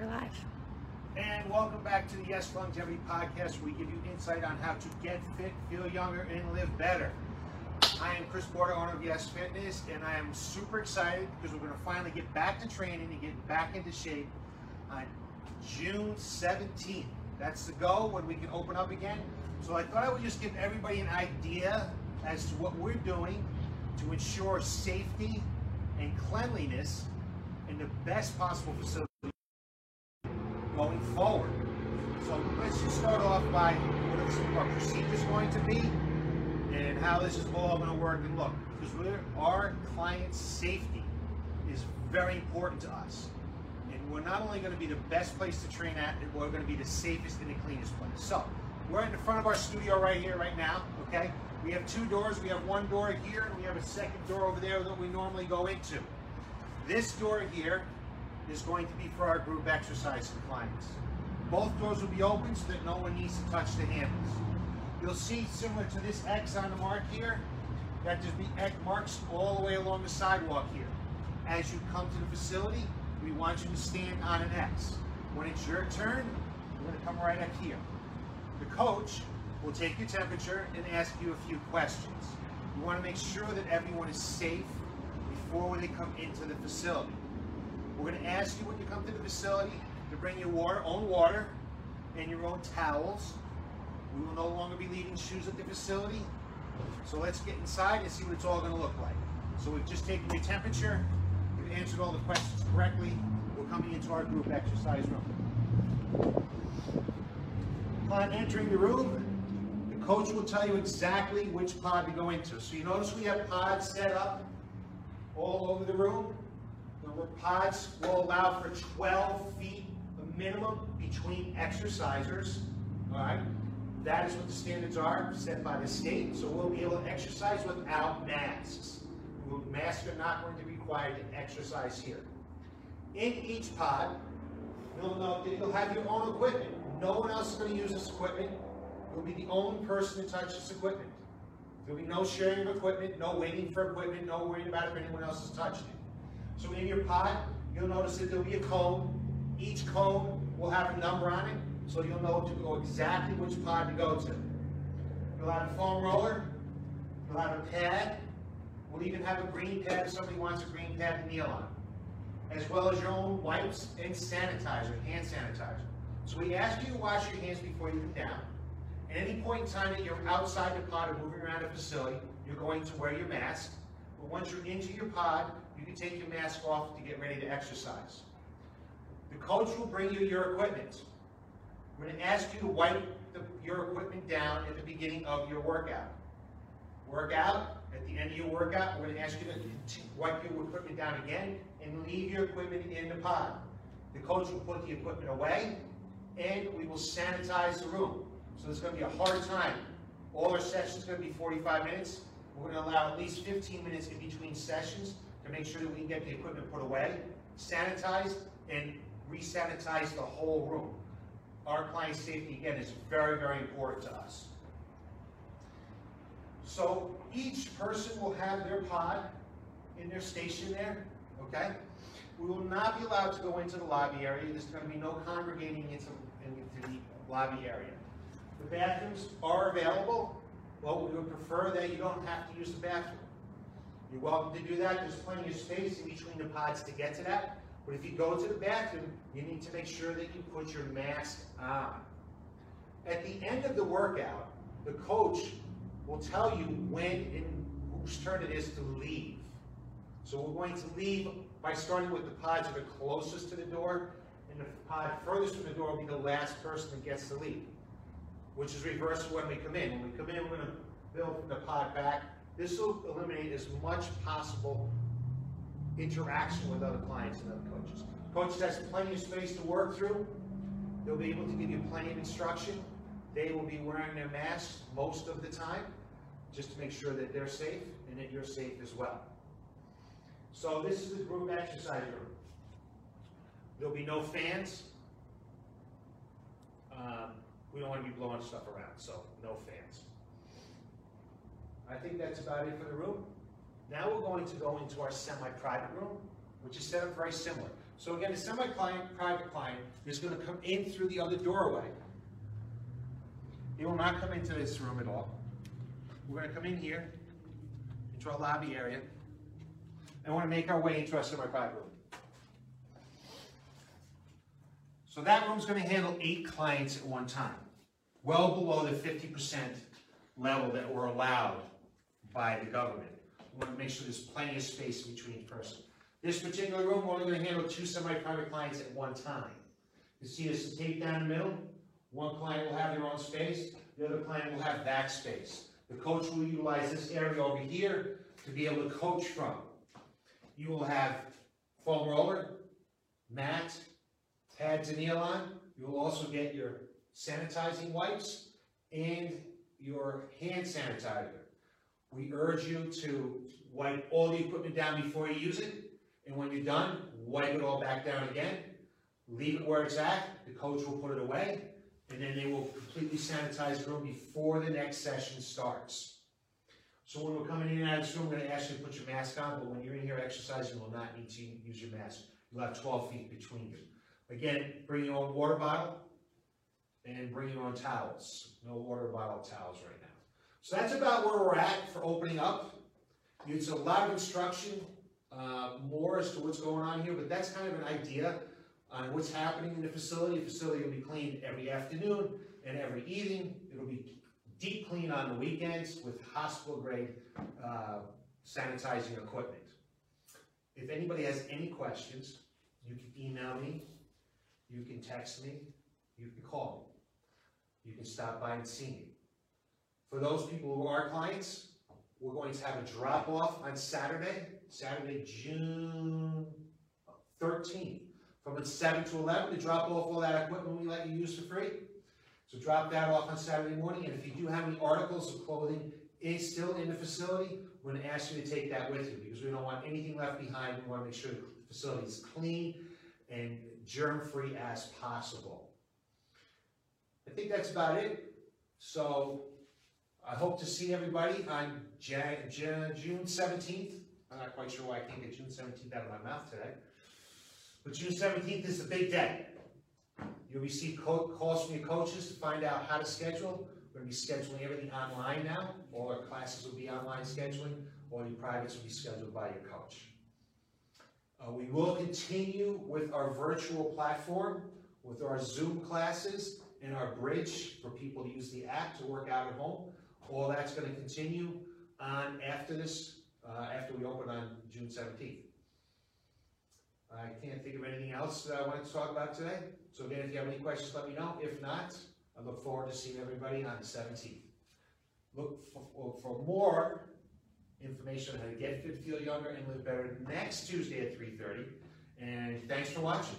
We're. And welcome back to the Yes Longevity Podcast, where we give you insight on how to get fit, feel younger, and live better. I am Chris Porter, owner of Yes Fitness, and I am super excited because we're going to finally get back to training and get back into shape on June 17th. That's the goal when we can open up again. So I thought I would just give everybody an idea as to what we're doing to ensure safety and cleanliness in the best possible facility going forward. So let's just start off by what our procedures going to be and how this is all going to work. And look, because our client's safety is very important to us. And we're not only going to be the best place to train at, we're going to be the safest and the cleanest place. So we're in the front of our studio right here, right now, okay? We have two doors. We have one door here, and we have a second door over there that we normally go into. This door here is going to be for our group exercise clients. Both doors will be open so that no one needs to touch the handles. You'll see similar to this X on the mark here, that there's be X marks all the way along the sidewalk here. As you come to the facility, we want you to stand on an X. When it's your turn, you're gonna come right up here. The coach will take your temperature and ask you a few questions. You wanna make sure that everyone is safe before they come into the facility. We're going to ask you when you come to the facility to bring your own water and your own towels. We will no longer be leaving shoes at the facility. So let's get inside and see what it's all going to look like. So we've just taken your temperature. We've answered all the questions correctly. We're coming into our group exercise room. Upon entering the room, the coach will tell you exactly which pod to go into. So you notice we have pods set up all over the room. The pods will allow for 12 feet minimum between exercisers. All right, that is what the standards are set by the state. So we'll be able to exercise without masks. Masks are not going to be required to exercise here. In each pod, you'll know that you'll have your own equipment. No one else is going to use this equipment. You'll be the only person to touch this equipment. There'll be no sharing of equipment, no waiting for equipment, no worrying about if anyone else has touched it. So in your pod, you'll notice that there'll be a cone. Each cone will have a number on it, so you'll know to go exactly which pod to go to. You'll have a foam roller, you'll have a pad, we'll even have a green pad if somebody wants a green pad to kneel on, as well as your own wipes and sanitizer, hand sanitizer. So we ask you to wash your hands before you come down. At any point in time that you're outside the pod or moving around a facility, you're going to wear your mask. But once you're into your pod, you can take your mask off to get ready to exercise. The coach will bring you your equipment. We're going to ask you to wipe the, your equipment down at the beginning of your workout. Workout, at the end of your workout, we're going to ask you to wipe your equipment down again and leave your equipment in the pod. The coach will put the equipment away and we will sanitize the room. So it's going to be a hard time. All our sessions are going to be 45 minutes. We're going to allow at least 15 minutes in between sessions to make sure that we can get the equipment put away, sanitize, and re-sanitize the whole room. Our client safety, again, is very, very important to us. So each person will have their pod in their station there, okay? We will not be allowed to go into the lobby area. There's going to be no congregating into, into the lobby area. The bathrooms are available. Well, we would prefer that you don't have to use the bathroom. You're welcome to do that. There's plenty of space in between the pods to get to that. But if you go to the bathroom, you need to make sure that you put your mask on. At the end of the workout, the coach will tell you when and whose turn it is to leave. So we're going to leave by starting with the pods that are closest to the door, and the pod furthest from the door will be the last person that gets to leave, which is reversed when we come in. When we come in, we're going to build the pod back this will eliminate as much possible interaction with other clients and other coaches. Coach has plenty of space to work through. They'll be able to give you plenty of instruction. They will be wearing their masks most of the time, just to make sure that they're safe and that you're safe as well. So this is the group exercise room. There'll be no fans. Um, we don't want to be blowing stuff around, so no fans. I think that's about it for the room. Now we're going to go into our semi-private room, which is set up very similar. So again, a semi-client, private client is going to come in through the other doorway. He will not come into this room at all. We're going to come in here, into our lobby area, and want to make our way into our semi-private room. So that room's going to handle eight clients at one time, well below the 50% level that we're allowed by the government. We want to make sure there's plenty of space between each person. This particular room, we're only going to handle two semi-private clients at one time. You see this tape down the middle? One client will have their own space, the other client will have back space. The coach will utilize this area over here to be able to coach from. You will have foam roller, pads and on. You will also get your sanitizing wipes and your hand sanitizer. We urge you to wipe all the equipment down before you use it, and when you're done, wipe it all back down again. Leave it where it's at, the coach will put it away, and then they will completely sanitize the room before the next session starts. So when we're coming in and out of this room, we're going to ask you to put your mask on, but when you're in here exercising, you will not need to use your mask. You'll have 12 feet between you. Again, bring your own water bottle and bring your own towels. No water bottle towels right now. So that's about where we're at for opening up. It's a lot of instruction, uh, more as to what's going on here, but that's kind of an idea on what's happening in the facility. The facility will be cleaned every afternoon and every evening. It'll be deep clean on the weekends with hospital grade uh, sanitizing equipment. If anybody has any questions, you can email me, you can text me, you can call me, you can stop by and see me. For those people who are clients, we're going to have a drop off on Saturday, Saturday, June 13th, from 7 to 11 to drop off all that equipment we let you use for free. So drop that off on Saturday morning, and if you do have any articles of clothing is still in the facility, we're going to ask you to take that with you because we don't want anything left behind. We want to make sure the facility is clean and germ-free as possible. I think that's about it. So I hope to see everybody on Jan Jan June 17th. I'm not quite sure why I can't get June 17th out of my mouth today. But June 17th is the big day. You'll receive calls from your coaches to find out how to schedule. We're going to be scheduling everything online now. All our classes will be online scheduling. All your privates will be scheduled by your coach. Uh, we will continue with our virtual platform, with our Zoom classes and our bridge for people to use the app to work out at home. All that's going to continue on after this, uh, after we open on June 17th. I can't think of anything else that I wanted to talk about today. So again, if you have any questions, let me know. If not, I look forward to seeing everybody on the 17th. Look for, for more information on how to get fit, feel younger, and live better next Tuesday at 3.30. And thanks for watching.